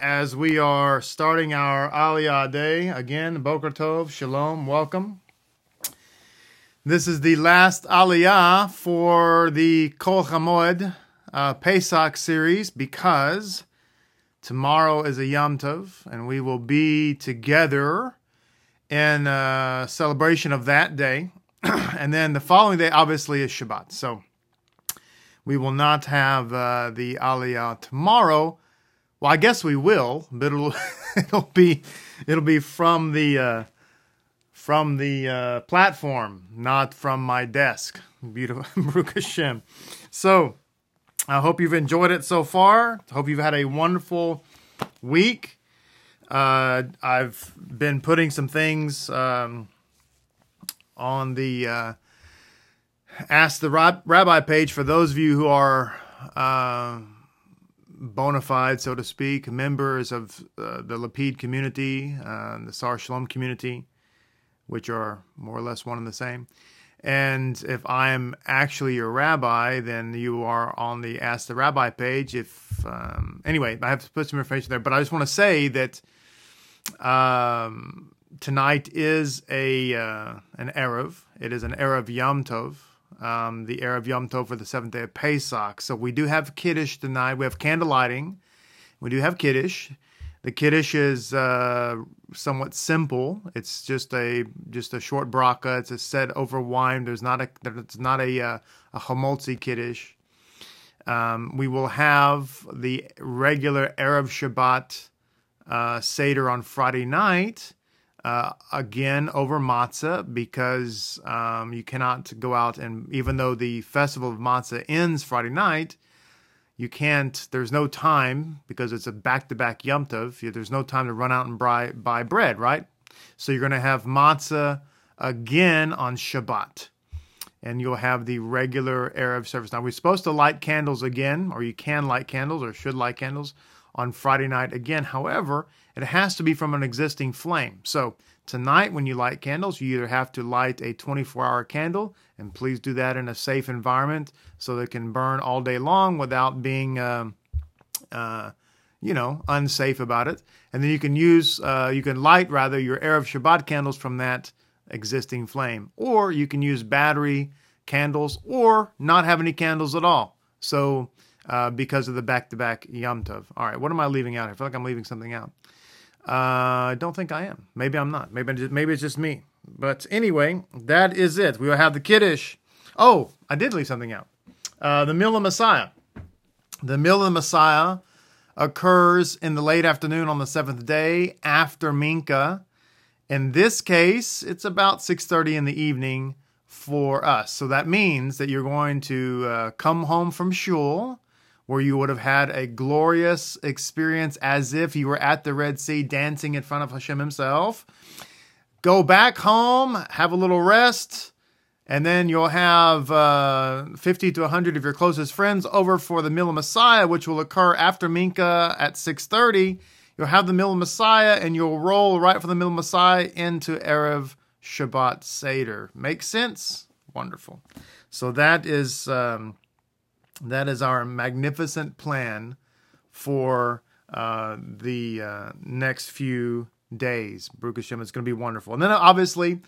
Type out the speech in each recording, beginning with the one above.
as we are starting our Aliyah day again. Boker Tov, Shalom, welcome. This is the last Aliyah for the Chol Hamoed uh, Pesach series because tomorrow is a Yom Tov and we will be together in uh, celebration of that day. and then the following day, obviously, is Shabbat. So we will not have uh, the Aliyah tomorrow well, I guess we will, but it'll it'll be it'll be from the uh, from the uh, platform, not from my desk. Beautiful, Baruch Hashem. So, I hope you've enjoyed it so far. I hope you've had a wonderful week. Uh, I've been putting some things um, on the uh, Ask the Rabbi page for those of you who are uh, bona fide, so to speak, members of uh, the Lapid community, uh, the Sar Shalom community, which are more or less one and the same. And if I am actually your rabbi, then you are on the Ask the Rabbi page. If um, anyway, I have to put some information there, but I just want to say that um, tonight is a uh, an erev. It is an erev Yom Tov um, the Erev Yom Tov for the seventh day of Pesach. So we do have Kiddush tonight. We have candle lighting. We do have Kiddush. The Kiddush is uh, somewhat simple. It's just a just a short bracha. It's a set over wine. There's not a it's not a uh, a Hamotzi Kiddush. Um, we will have the regular Erev Shabbat uh, Seder on Friday night uh, again over matzah because um, you cannot go out and even though the festival of matzah ends Friday night, you can't. There's no time because it's a back-to-back Yom Tov. There's no time to run out and buy buy bread, right? So you're going to have matzah again on Shabbat, and you'll have the regular erev service. Now we're supposed to light candles again, or you can light candles, or should light candles on Friday night again. However, it has to be from an existing flame. So tonight, when you light candles, you either have to light a 24 hour candle, and please do that in a safe environment so that it can burn all day long without being, um, uh, you know, unsafe about it. And then you can use, uh, you can light rather your Erev Shabbat candles from that existing flame. Or you can use battery candles or not have any candles at all. So, uh, because of the back to back Yom Tov. All right, what am I leaving out? I feel like I'm leaving something out. Uh, I don't think I am. Maybe I'm not. Maybe just, maybe it's just me. But anyway, that is it. We will have the Kiddush. Oh, I did leave something out. Uh, the Meal of Messiah. The Meal of Messiah occurs in the late afternoon on the seventh day after Mincha. In this case, it's about 6:30 in the evening for us. So that means that you're going to uh, come home from shul where you would have had a glorious experience as if you were at the Red Sea dancing in front of Hashem himself. Go back home, have a little rest, and then you'll have uh, 50 to 100 of your closest friends over for the Meal of Messiah, which will occur after Mincha at 6.30. You'll have the Meal of Messiah, and you'll roll right from the Meal of Messiah into Erev Shabbat Seder. Make sense? Wonderful. So that is... Um, that is our magnificent plan for uh, the uh, next few days. Baruch Hashem, it's going to be wonderful. And then obviously,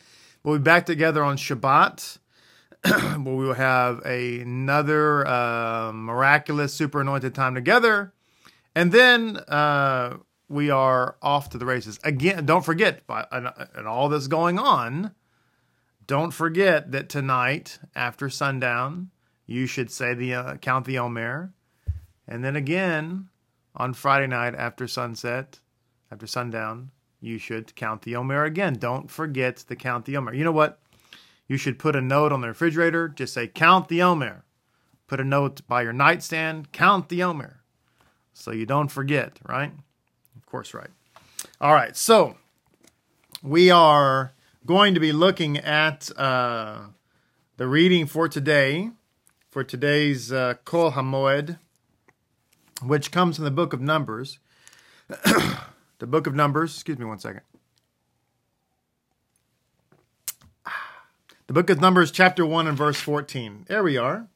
we'll be back together on Shabbat, where we will have a, another uh, miraculous, super anointed time together. And then uh, we are off to the races. Again, don't forget, and, all this going on, don't forget that tonight, after sundown, you should say the uh, count the Omer, and then again on Friday night after sunset, after sundown, you should count the Omer again. Don't forget to count the Omer. You know what? You should put a note on the refrigerator. Just say count the Omer. Put a note by your nightstand. Count the Omer, so you don't forget. Right? Of course, right. All right. So we are going to be looking at uh, the reading for today for today's uh, Chol Hamoed, which comes from the book of Numbers. the book of Numbers, excuse me one second. The book of Numbers, chapter 1 and verse 14. There we are.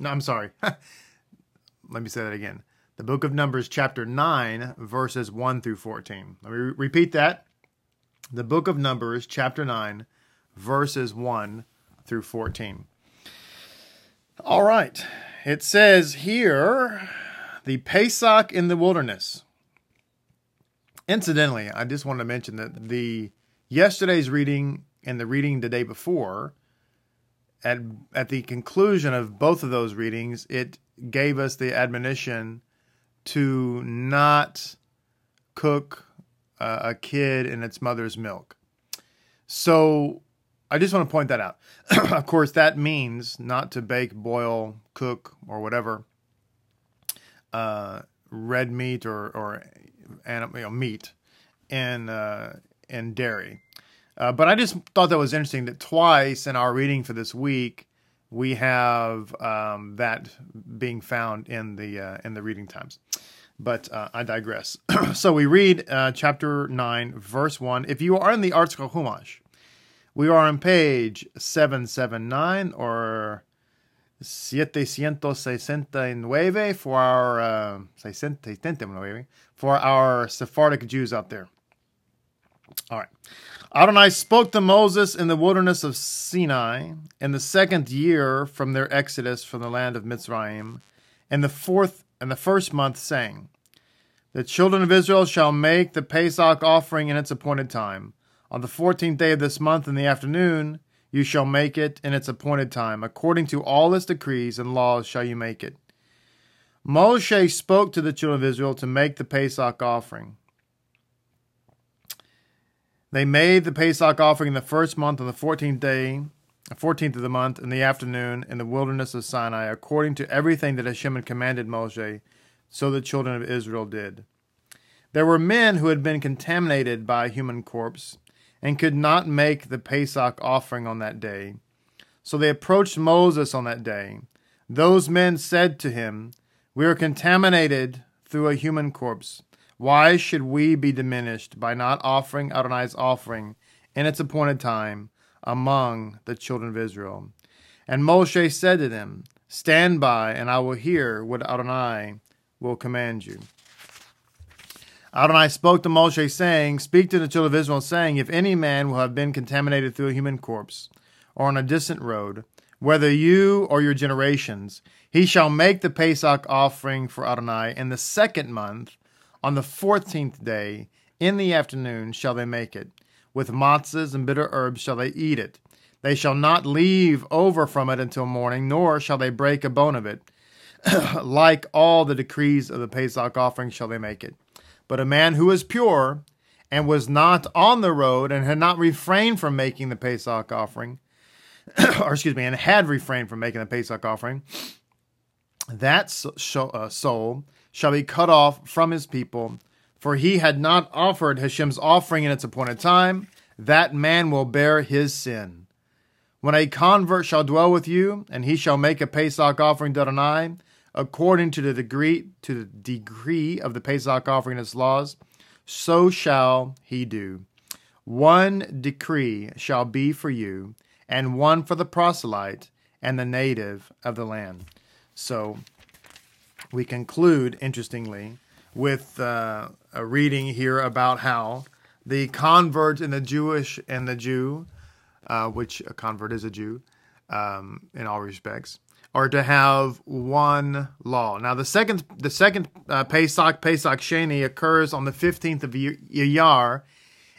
No, I'm sorry. Let me say that again. The book of Numbers, chapter 9, verses 1 through 14. Let me re- repeat that. The book of Numbers, chapter 9, verses 1 through 14. All right. It says here the Pesach in the wilderness. Incidentally, I just wanted to mention that the yesterday's reading and the reading the day before, at at the conclusion of both of those readings, it gave us the admonition to not cook uh, a kid in its mother's milk. So I just want to point that out. of course, that means not to bake, boil, cook, or whatever uh, red meat or or animal you know, meat and uh, and dairy. Uh, but I just thought that was interesting that twice in our reading for this week we have um, that being found in the uh, in the reading times. But uh, I digress. so we read uh, chapter nine, verse one. If you are in the ArtScroll Chumash, we are on page seven seven nine or 769 for our uh, for our Sephardic Jews out there. All right. Adonai spoke to Moses in the wilderness of Sinai in the second year from their exodus from the land of Mitzrayim, in the fourth and the first month, saying, The children of Israel shall make the Pesach offering in its appointed time. On the fourteenth day of this month in the afternoon, you shall make it in its appointed time. According to all its decrees and laws shall you make it. Moshe spoke to the children of Israel to make the Pesach offering. They made the Pesach offering in the first month on the fourteenth day, the fourteenth of the month, in the afternoon, in the wilderness of Sinai, according to everything that Hashem had commanded Moshe, so the children of Israel did. There were men who had been contaminated by a human corpse and could not make the Pesach offering on that day. So they approached Moses on that day. Those men said to him, We are contaminated through a human corpse. Why should we be diminished by not offering Adonai's offering in its appointed time among the children of Israel? And Moshe said to them, Stand by, and I will hear what Adonai will command you. Adonai spoke to Moshe, saying, Speak to the children of Israel, saying, If any man will have been contaminated through a human corpse, or on a distant road, whether you or your generations, he shall make the Pesach offering for Adonai in the second month, on the fourteenth day, in the afternoon shall they make it. With matzahs and bitter herbs shall they eat it. They shall not leave over from it until morning, nor shall they break a bone of it. like all the decrees of the Pesach offering shall they make it. But a man who is pure and was not on the road and had not refrained from making the Pesach offering, or excuse me, and had refrained from making the Pesach offering, that uh, soul shall be cut off from his people, for he had not offered Hashem's offering in its appointed time. That man will bear his sin. When a convert shall dwell with you, and he shall make a Pesach offering to Adonai, according to the degree to the degree of the Pesach offering its laws, so shall he do. One decree shall be for you, and one for the proselyte and the native of the land. So we conclude, interestingly, with uh, a reading here about how the convert and the Jewish and the Jew, uh, which a convert is a Jew um, in all respects, or to have one law. Now, the second the second uh, Pesach Pesach Sheni occurs on the fifteenth of Iyar,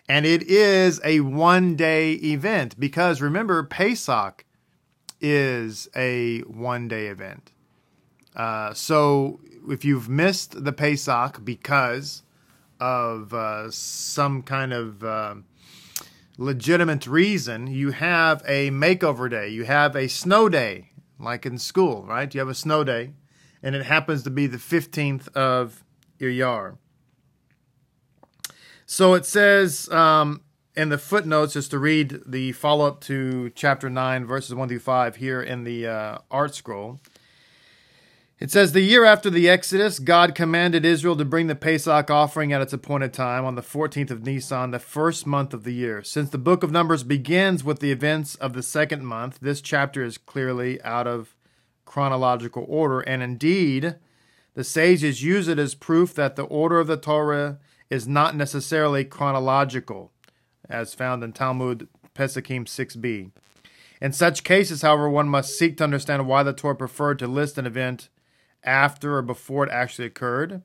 and it is a one day event because remember Pesach is a one day event. Uh, so if you've missed the Pesach because of uh, some kind of uh, legitimate reason, you have a makeover day, you have a snow day like in school, right? You have a snow day, and it happens to be the 15th of your Iyar. So it says um, in the footnotes, just to read the follow up to chapter 9, verses 1 through 5 here in the uh, ArtScroll. It says, The year after the Exodus, God commanded Israel to bring the Pesach offering at its appointed time on the 14th of Nisan, the first month of the year. Since the book of Numbers begins with the events of the second month, this chapter is clearly out of chronological order, and indeed, the sages use it as proof that the order of the Torah is not necessarily chronological, as found in Talmud Pesachim 6b. In such cases, however, one must seek to understand why the Torah preferred to list an event after or before it actually occurred,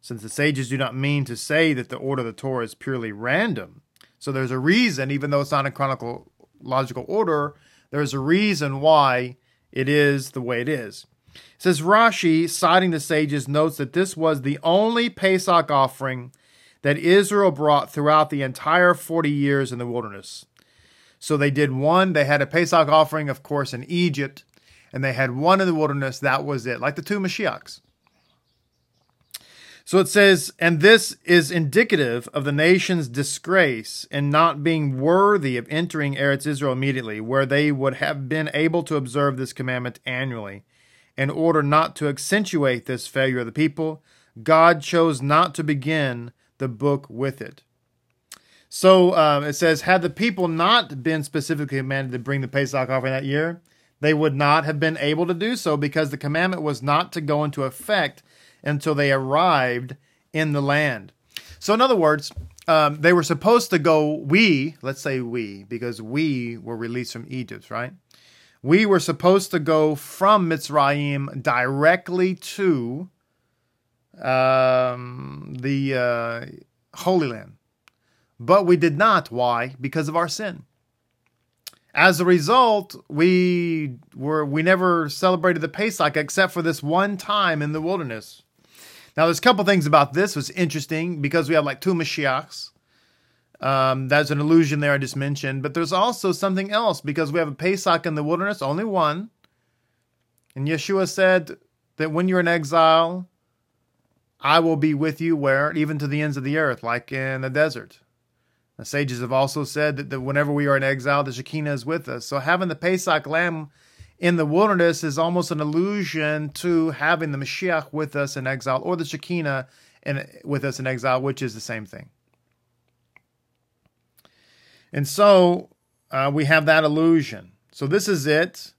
since the sages do not mean to say that the order of the Torah is purely random. So there's a reason, even though it's not in chronological order, there's a reason why it is the way it is. It says Rashi, citing the sages, notes that this was the only Pesach offering that Israel brought throughout the entire 40 years in the wilderness. So they did one, they had a Pesach offering, of course, in Egypt, and they had one in the wilderness. That was it, like the two Mashiachs. So it says, and this is indicative of the nation's disgrace in not being worthy of entering Eretz Israel immediately, where they would have been able to observe this commandment annually. In order not to accentuate this failure of the people, God chose not to begin the book with it. So um, it says, had the people not been specifically commanded to bring the Pesach offering that year, they would not have been able to do so because the commandment was not to go into effect until they arrived in the land. So, in other words, um, they were supposed to go, we, let's say we, because we were released from Egypt, right? We were supposed to go from Mitzrayim directly to um, the uh, Holy Land. But we did not. Why? Because of our sin. As a result, we were we never celebrated the Pesach except for this one time in the wilderness. Now, there's a couple things about this was interesting because we have like two Mashiachs. Um, that's an illusion there I just mentioned, but there's also something else because we have a Pesach in the wilderness, only one. And Yeshua said that when you're in exile, I will be with you where? Even to the ends of the earth, like in the desert. The sages have also said that, that whenever we are in exile, the Shekinah is with us. So having the Pesach lamb in the wilderness is almost an allusion to having the Mashiach with us in exile, or the Shekinah in, with us in exile, which is the same thing. And so uh, we have that illusion. So this is it.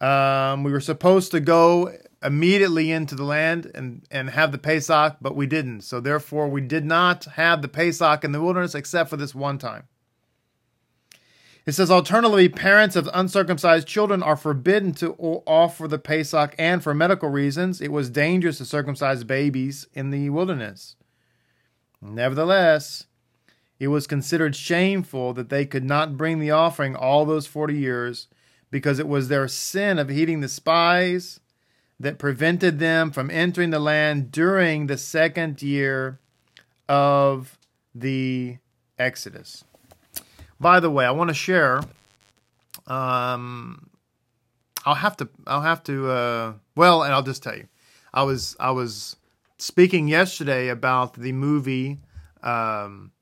Um, we were supposed to go immediately into the land and, and have the Pesach, but we didn't. So therefore, we did not have the Pesach in the wilderness except for this one time. It says, alternatively, parents of uncircumcised children are forbidden to offer the Pesach, and for medical reasons, it was dangerous to circumcise babies in the wilderness. Nevertheless, it was considered shameful that they could not bring the offering all those 40 years because it was their sin of heeding the spies that prevented them from entering the land during the second year of the Exodus. By the way, I want to share. Um, I'll have to. I'll have to. Uh, well, and I'll just tell you, I was I was speaking yesterday about the movie, um,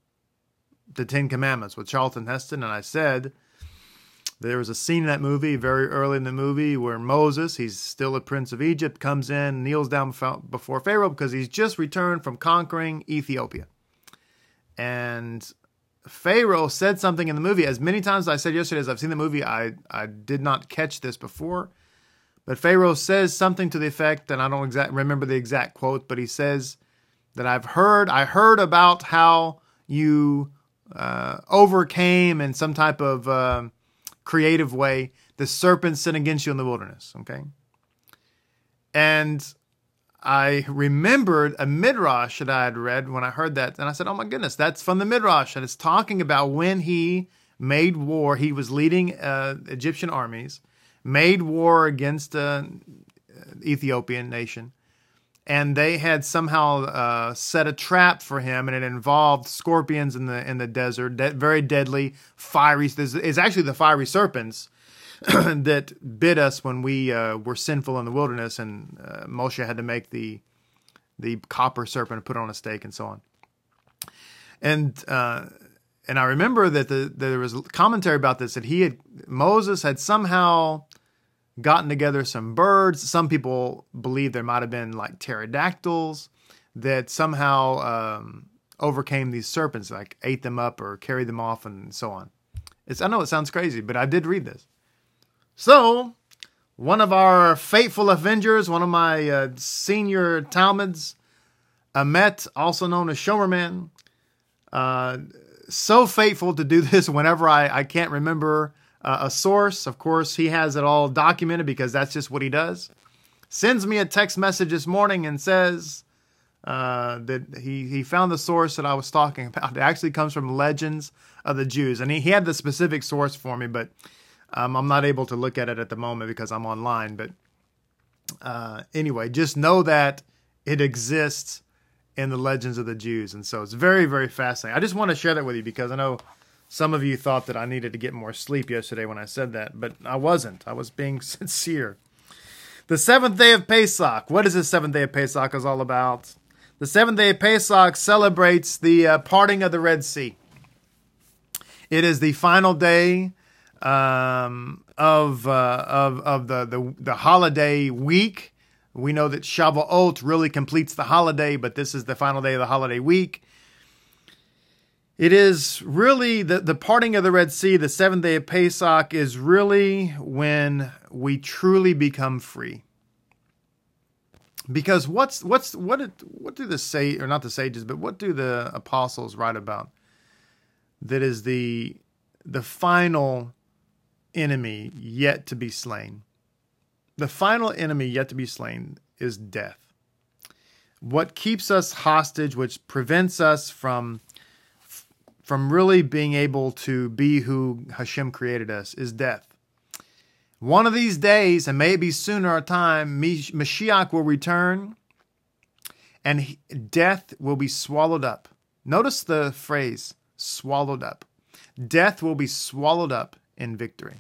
The Ten Commandments with Charlton Heston, and I said there was a scene in that movie very early in the movie where Moses, he's still a prince of Egypt, comes in, kneels down before Pharaoh because he's just returned from conquering Ethiopia. And Pharaoh said something in the movie. As many times as I said yesterday, as I've seen the movie, I, I did not catch this before. But Pharaoh says something to the effect, and I don't exact remember the exact quote, but he says that I've heard, I heard about how you uh, overcame in some type of uh, creative way the serpent sin against you in the wilderness. Okay, and I remembered a midrash that I had read when I heard that, and I said, "Oh my goodness, that's from the midrash, and it's talking about when he made war. He was leading uh, Egyptian armies, made war against uh, Ethiopian nation, and they had somehow uh, set a trap for him, and it involved scorpions in the in the desert, de- very deadly, fiery. It's actually the fiery serpents that bit us when we uh, were sinful in the wilderness, and uh, Moshe had to make the the copper serpent and put it on a stake and so on. And uh, and I remember that the, there was commentary about this that he had Moses had somehow gotten together some birds. Some people believe there might have been like pterodactyls that somehow um, overcame these serpents, like ate them up or carried them off, and so on. It's I know it sounds crazy, but I did read this. So one of our faithful Avengers, one of my uh, senior Talmuds, Amet, also known as Shomerman, uh, so faithful to do this whenever I, I can't remember uh, a source. Of course, he has it all documented because that's just what he does. Sends me a text message this morning and says uh, that he, he found the source that I was talking about. It actually comes from Legends of the Jews. And he, he had the specific source for me, but um, I'm not able to look at it at the moment because I'm online. But uh, anyway, just know that it exists in the legends of the Jews. And so it's very, very fascinating. I just want to share that with you because I know some of you thought that I needed to get more sleep yesterday when I said that, but I wasn't. I was being sincere. The seventh day of Pesach. What is the seventh day of Pesach is all about? The seventh day of Pesach celebrates the uh, parting of the Red Sea. It is the final day um, of uh, of of the, the the holiday week. We know that Shavuot really completes the holiday, but this is the final day of the holiday week. It is really the, the parting of the Red Sea, the seventh day of Pesach, is really when we truly become free. Because what's what's what did, what do the say or not the sages, but what do the apostles write about? That is the the final enemy yet to be slain. The final enemy yet to be slain is death. What keeps us hostage, which prevents us from from really being able to be who Hashem created us, is death. One of these days, and maybe sooner or time, Mashiach will return and death will be swallowed up. Notice the phrase swallowed up. Death will be swallowed up in victory.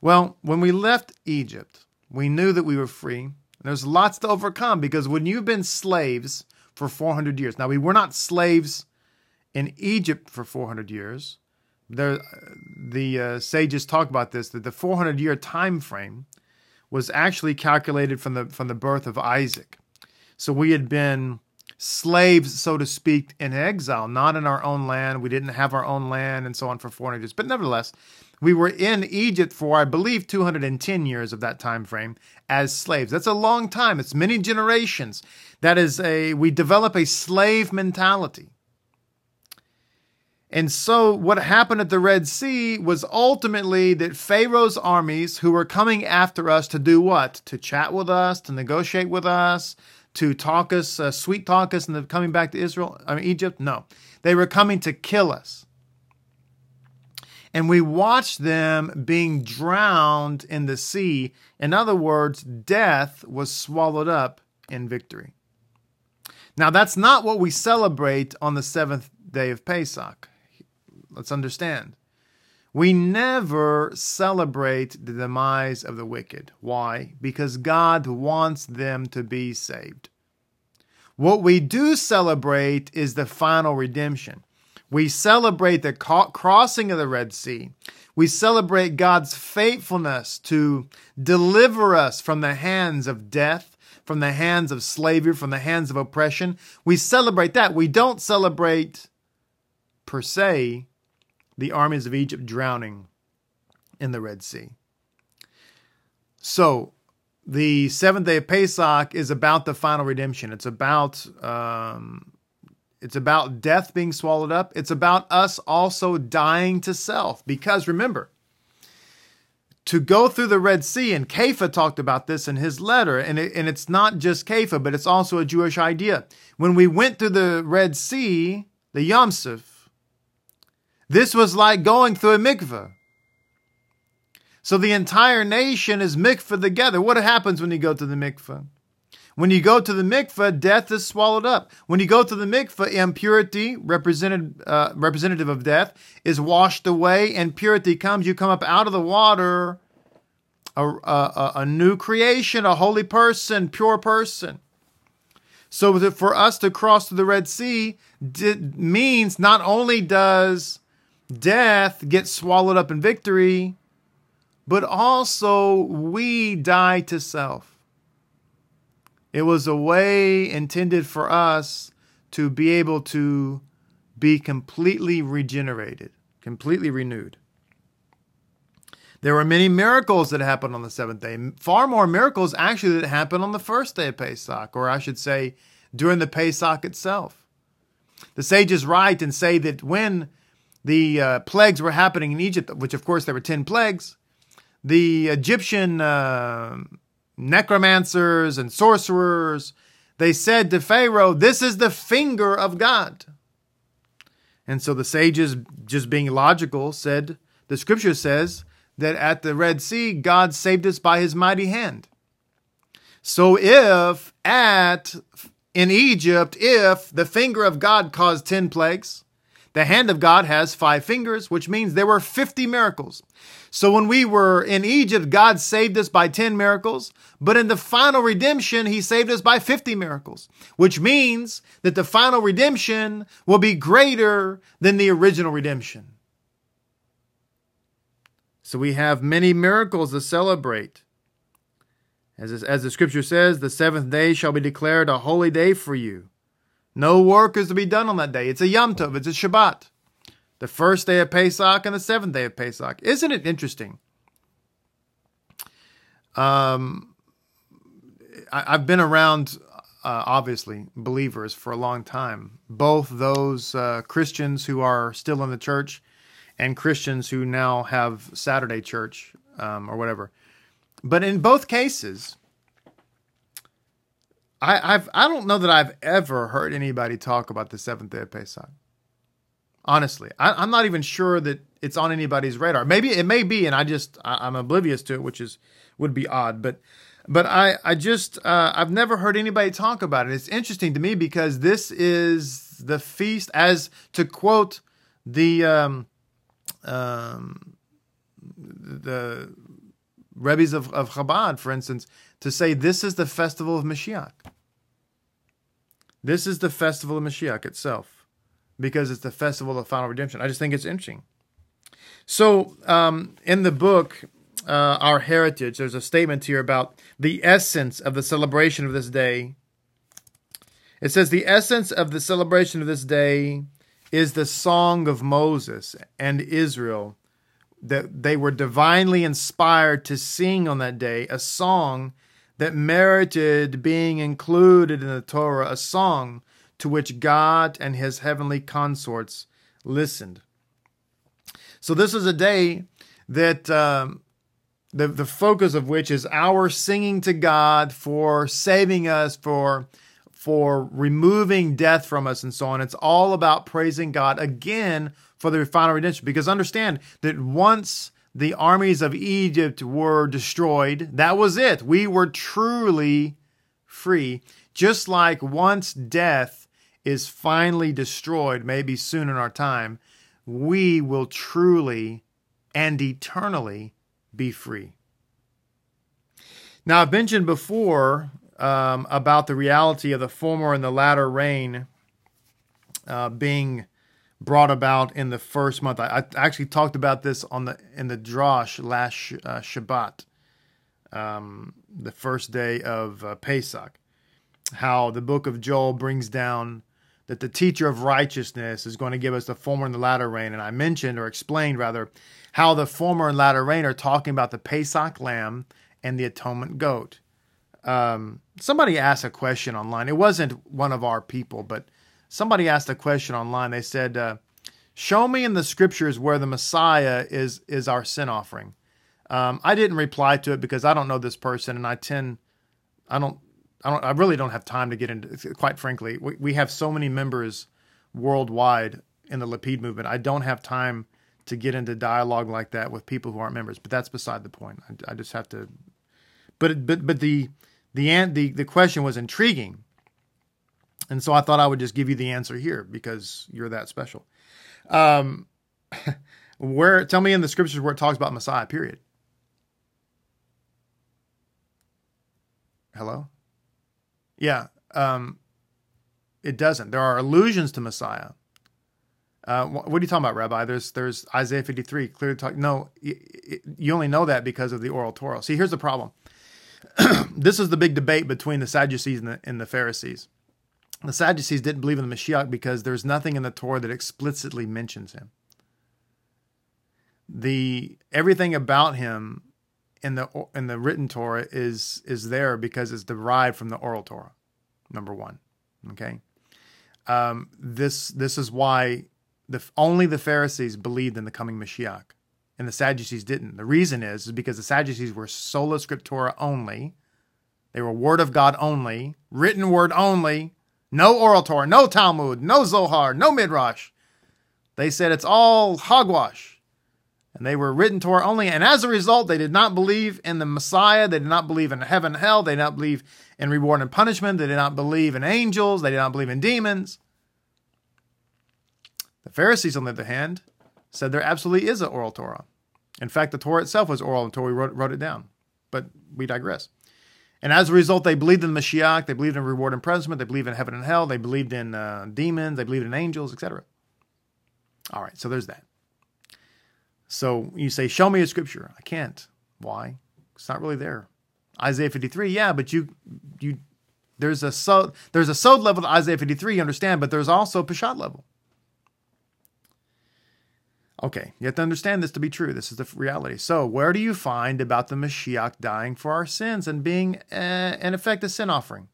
Well, when we left Egypt, we knew that we were free. There's lots to overcome because when you've been slaves for 400 years, now we were not slaves in Egypt for 400 years. There, the uh, sages talk about this that the 400 year time frame was actually calculated from the from the birth of Isaac. So we had been slaves, so to speak, in exile, not in our own land. We didn't have our own land and so on for 400 years. But nevertheless, we were in Egypt for, I believe, 210 years of that time frame as slaves. That's a long time. It's many generations. That is a, we develop a slave mentality. And so, what happened at the Red Sea was ultimately that Pharaoh's armies, who were coming after us to do what? To chat with us, to negotiate with us, to talk us, uh, sweet talk us, and coming back to Israel, I mean, Egypt? No. They were coming to kill us. And we watched them being drowned in the sea. In other words, death was swallowed up in victory. Now, that's not what we celebrate on the seventh day of Pesach. Let's understand. We never celebrate the demise of the wicked. Why? Because God wants them to be saved. What we do celebrate is the final redemption. We celebrate the crossing of the Red Sea. We celebrate God's faithfulness to deliver us from the hands of death, from the hands of slavery, from the hands of oppression. We celebrate that. We don't celebrate, per se, the armies of Egypt drowning in the Red Sea. So, the seventh day of Pesach is about the final redemption. It's about um, it's about death being swallowed up. It's about us also dying to self. Because remember, to go through the Red Sea, and Kepha talked about this in his letter, and, it, and it's not just Kepha, but it's also a Jewish idea. When we went through the Red Sea, the Yam Suf, this was like going through a mikveh. So the entire nation is mikveh together. What happens when you go to the mikveh? When you go to the mikveh, death is swallowed up. When you go to the mikveh, impurity, represented, uh, representative of death, is washed away, and purity comes. You come up out of the water, a, a, a new creation, a holy person, pure person. So for us to cross to the Red Sea means not only does death gets swallowed up in victory, but also we die to self. It was a way intended for us to be able to be completely regenerated, completely renewed. There were many miracles that happened on the seventh day. Far more miracles actually that happened on the first day of Pesach, or I should say, during the Pesach itself. The sages write and say that when the uh, plagues were happening in Egypt, which of course there were 10 plagues, the Egyptian uh, necromancers and sorcerers, they said to Pharaoh, This is the finger of God. And so the sages, just being logical, said, The scripture says that at the Red Sea, God saved us by his mighty hand. So if at in Egypt, if the finger of God caused 10 plagues, the hand of God has five fingers, which means there were 50 miracles. So when we were in Egypt, God saved us by 10 miracles, but in the final redemption, he saved us by 50 miracles, which means that the final redemption will be greater than the original redemption. So we have many miracles to celebrate. As, as the scripture says, the seventh day shall be declared a holy day for you. No work is to be done on that day. It's a Yom Tov, it's a Shabbat the first day of Pesach and the seventh day of Pesach. Isn't it interesting? Um, I, have been around, uh, obviously, believers for a long time. Both those uh, Christians who are still in the church and Christians who now have Saturday church um, or whatever. But in both cases, I, I've I don't know that I've ever heard anybody talk about the seventh day of Pesach. Honestly, I, am not even sure that it's on anybody's radar. Maybe it may be, and I just I, am oblivious to it, which is would be odd. But but I I just uh, I've never heard anybody talk about it. It's interesting to me because this is the feast, as to quote the um, um, the Rebbe's of, of Chabad, for instance, to say this is the festival of Mashiach. This is the festival of Mashiach itself because it's the festival of final redemption. I just think it's interesting. So, um, in the book, uh, Our Heritage, there's a statement here about the essence of the celebration of this day. It says, The essence of the celebration of this day is the song of Moses and Israel that they were divinely inspired to sing on that day, a song that merited being included in the Torah, a song to which God and his heavenly consorts listened. So, this is a day that um, the, the focus of which is our singing to God for saving us, for, for removing death from us, and so on. It's all about praising God again for the final redemption. Because understand that once the armies of Egypt were destroyed, that was it. We were truly free. Just like once death is finally destroyed, maybe soon in our time, we will truly and eternally be free. Now, I've mentioned before um, about the reality of the former and the latter rain uh, being brought about in the first month. I, I, actually talked about this on the in the Drosh last uh, Shabbat, um, the first day of uh, Pesach. How the book of Joel brings down that the teacher of righteousness is going to give us the former and the latter rain. And I mentioned, or explained rather, how the former and latter rain are talking about the Pesach lamb and the atonement goat. Um, somebody asked a question online. It wasn't one of our people, but somebody asked a question online. They said, uh, "Show me in the scriptures where the Messiah is is our sin offering." Um, I didn't reply to it because I don't know this person, and I tend I don't I don't. I really don't have time to get into. Quite frankly, we, we have so many members worldwide in the Lapid movement. I don't have time to get into dialogue like that with people who aren't members. But that's beside the point. I, I just have to. But but but the the the the question was intriguing, and so I thought I would just give you the answer here because you're that special. Um, where tell me in the scriptures where it talks about Messiah. Period. Hello. Yeah, um, it doesn't. There are allusions to Messiah. Uh, what are you talking about, Rabbi? There's there's Isaiah 53 clearly talk. No, you, you only know that because of the oral Torah. See, here's the problem. this is the big debate between the Sadducees and the, and the Pharisees. The Sadducees didn't believe in the Mashiach because there's nothing in the Torah that explicitly mentions him. the everything about him in the in the written Torah is is there because it's derived from the oral Torah. Number one, okay. Um, this this is why the only the Pharisees believed in the coming Mashiach, and the Sadducees didn't. The reason is is because the Sadducees were sola scriptura only. They were word of God only, written word only, no oral Torah, no Talmud, no Zohar, no Midrash. They said it's all hogwash and they were written Torah only. And as a result, they did not believe in the Messiah. They did not believe in heaven and hell. They did not believe in reward and punishment. They did not believe in angels. They did not believe in demons. The Pharisees, on the other hand, said there absolutely is an oral Torah. In fact, the Torah itself was oral until we wrote, wrote it down. But we digress. And as a result, they believed in the Mashiach. They believed in reward and punishment. They believed in heaven and hell. They believed in uh, demons. They believed in angels, etc. All right, so there's that. So you say, Show me a scripture. I can't. Why? It's not really there. Isaiah 53, yeah, but you you there's a so there's a sod level to Isaiah 53, you understand, but there's also Peshat level. Okay, you have to understand this to be true. This is the reality. So, where do you find about the Mashiach dying for our sins and being, uh, in effect, a sin offering?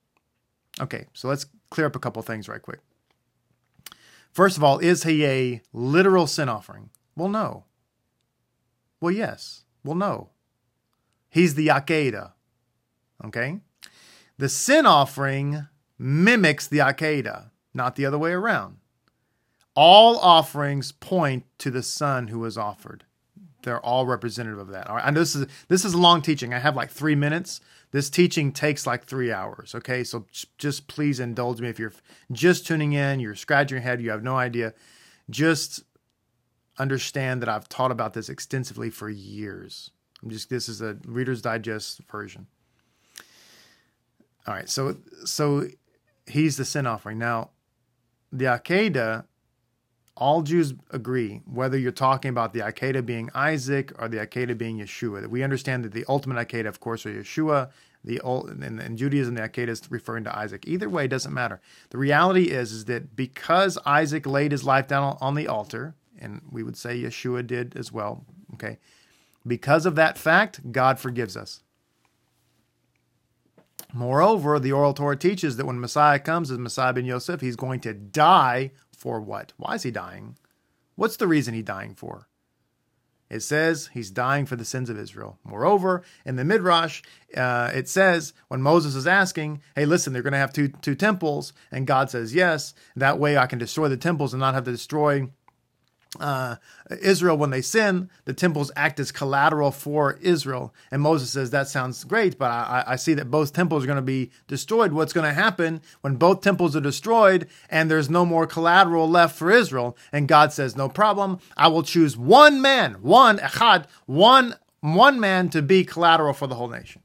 Okay, so let's clear up a couple things right quick. First of all, is he a literal sin offering? Well, no. Well, yes. Well, no. He's the Akedah. Okay? The sin offering mimics the Akedah, not the other way around. All offerings point to the Son who was offered. They're all representative of that. All right. And this is this is a long teaching. I have like three minutes. This teaching takes like three hours. Okay, so just please indulge me if you're just tuning in, you're scratching your head, you have no idea. Just understand that I've taught about this extensively for years. I'm just this is a Reader's Digest version. All right, so so he's the sin offering. Now, the Akedah, all Jews agree, whether you're talking about the Akedah being Isaac or the Akedah being Yeshua, that we understand that the ultimate Akedah, of course, are Yeshua. The in, in Judaism, the Akedah is referring to Isaac. Either way, doesn't matter. The reality is, is that because Isaac laid his life down on the altar, and we would say Yeshua did as well. Okay. Because of that fact, God forgives us. Moreover, the oral Torah teaches that when Messiah comes as Messiah ben Yosef, he's going to die for what? Why is he dying? What's the reason he's dying for? It says he's dying for the sins of Israel. Moreover, in the Midrash, uh, it says when Moses is asking, "Hey, listen, they're going to have two two temples," and God says, "Yes." That way, I can destroy the temples and not have to destroy uh, Israel when they sin, the temples act as collateral for Israel. And Moses says, That sounds great, but I, I see that both temples are going to be destroyed. What's going to happen when both temples are destroyed and there's no more collateral left for Israel? And God says, No problem. I will choose one man, one, echad, one, one man to be collateral for the whole nation.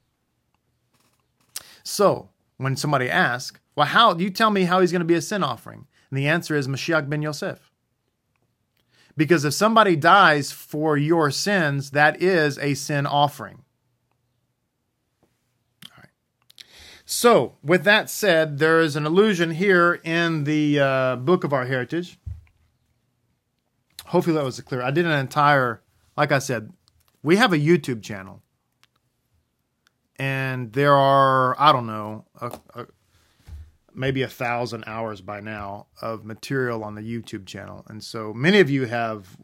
So when somebody asks, Well, how, you tell me how he's going to be a sin offering? And the answer is Mashiach ben Yosef. Because if somebody dies for your sins, that is a sin offering. All right. So, with that said, there is an allusion here in the uh, book of our heritage. Hopefully, that was clear. I did an entire, like I said, we have a YouTube channel. And there are, I don't know, a, a, maybe a thousand hours by now of material on the YouTube channel. And so many of you have,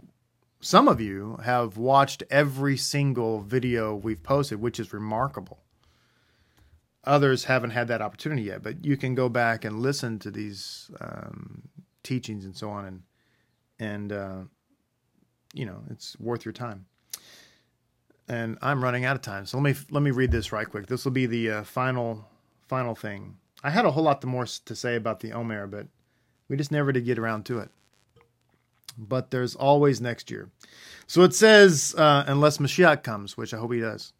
some of you have watched every single video we've posted, which is remarkable. Others haven't had that opportunity yet, but you can go back and listen to these um, teachings and so on, and and uh, you know it's worth your time. And I'm running out of time, so let me let me read this right quick. This will be the uh, final final thing I had a whole lot more to say about the Omer, but we just never did get around to it. But there's always next year. So it says, uh, unless Mashiach comes, which I hope he does.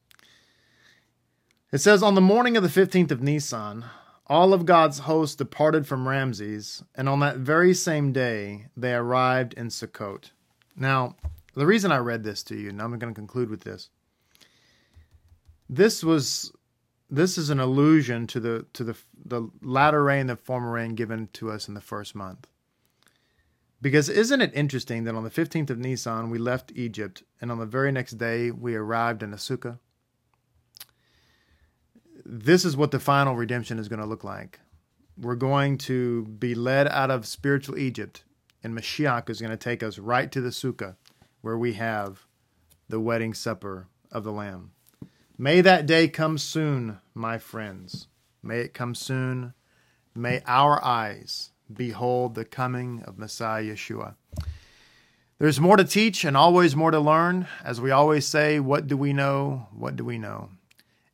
It says, on the morning of the 15th of Nisan, all of God's hosts departed from Ramses, and on that very same day they arrived in Sukkot. Now, the reason I read this to you, and I'm going to conclude with this, this was this is an allusion to the to the the latter rain, the former rain given to us in the first month. Because isn't it interesting that on the 15th of Nisan we left Egypt and on the very next day we arrived in a Sukkah? This is what the final redemption is going to look like. We're going to be led out of spiritual Egypt, and Mashiach is going to take us right to the Sukkah where we have the wedding supper of the Lamb. May that day come soon, my friends. May it come soon. May our eyes behold the coming of Messiah Yeshua. There's more to teach and always more to learn. As we always say, what do we know? What do we know?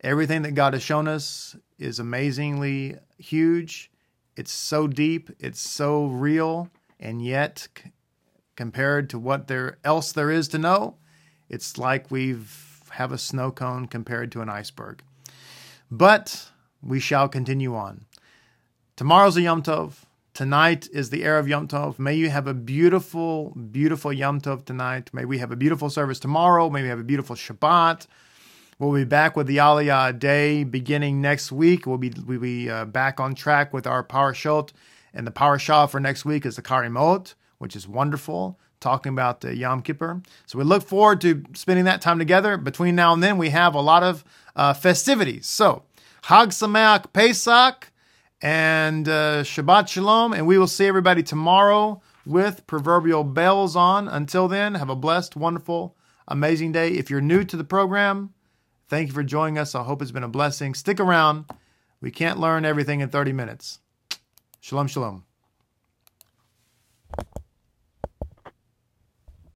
Everything that God has shown us is amazingly huge. It's so deep, it's so real, and yet c- compared to what there else there is to know, it's like we've have a snow cone compared to an iceberg. But we shall continue on. Tomorrow's a Yom Tov. Tonight is the erev of Yom Tov. May you have a beautiful, beautiful Yom Tov tonight. May we have a beautiful service tomorrow. May we have a beautiful Shabbat. We'll be back with the Aliyah day beginning next week. We'll be we'll be uh, back on track with our parashot, and the parashah for next week is the Acharei Mot, which is wonderful, talking about uh, Yom Kippur. So we look forward to spending that time together. Between now and then, we have a lot of uh, festivities. So Hag Sameach Pesach and uh, Shabbat Shalom, and we will see everybody tomorrow with proverbial bells on. Until then, have a blessed, wonderful, amazing day. If you're new to the program, thank you for joining us. I hope it's been a blessing. Stick around. We can't learn everything in 30 minutes. Shalom, shalom.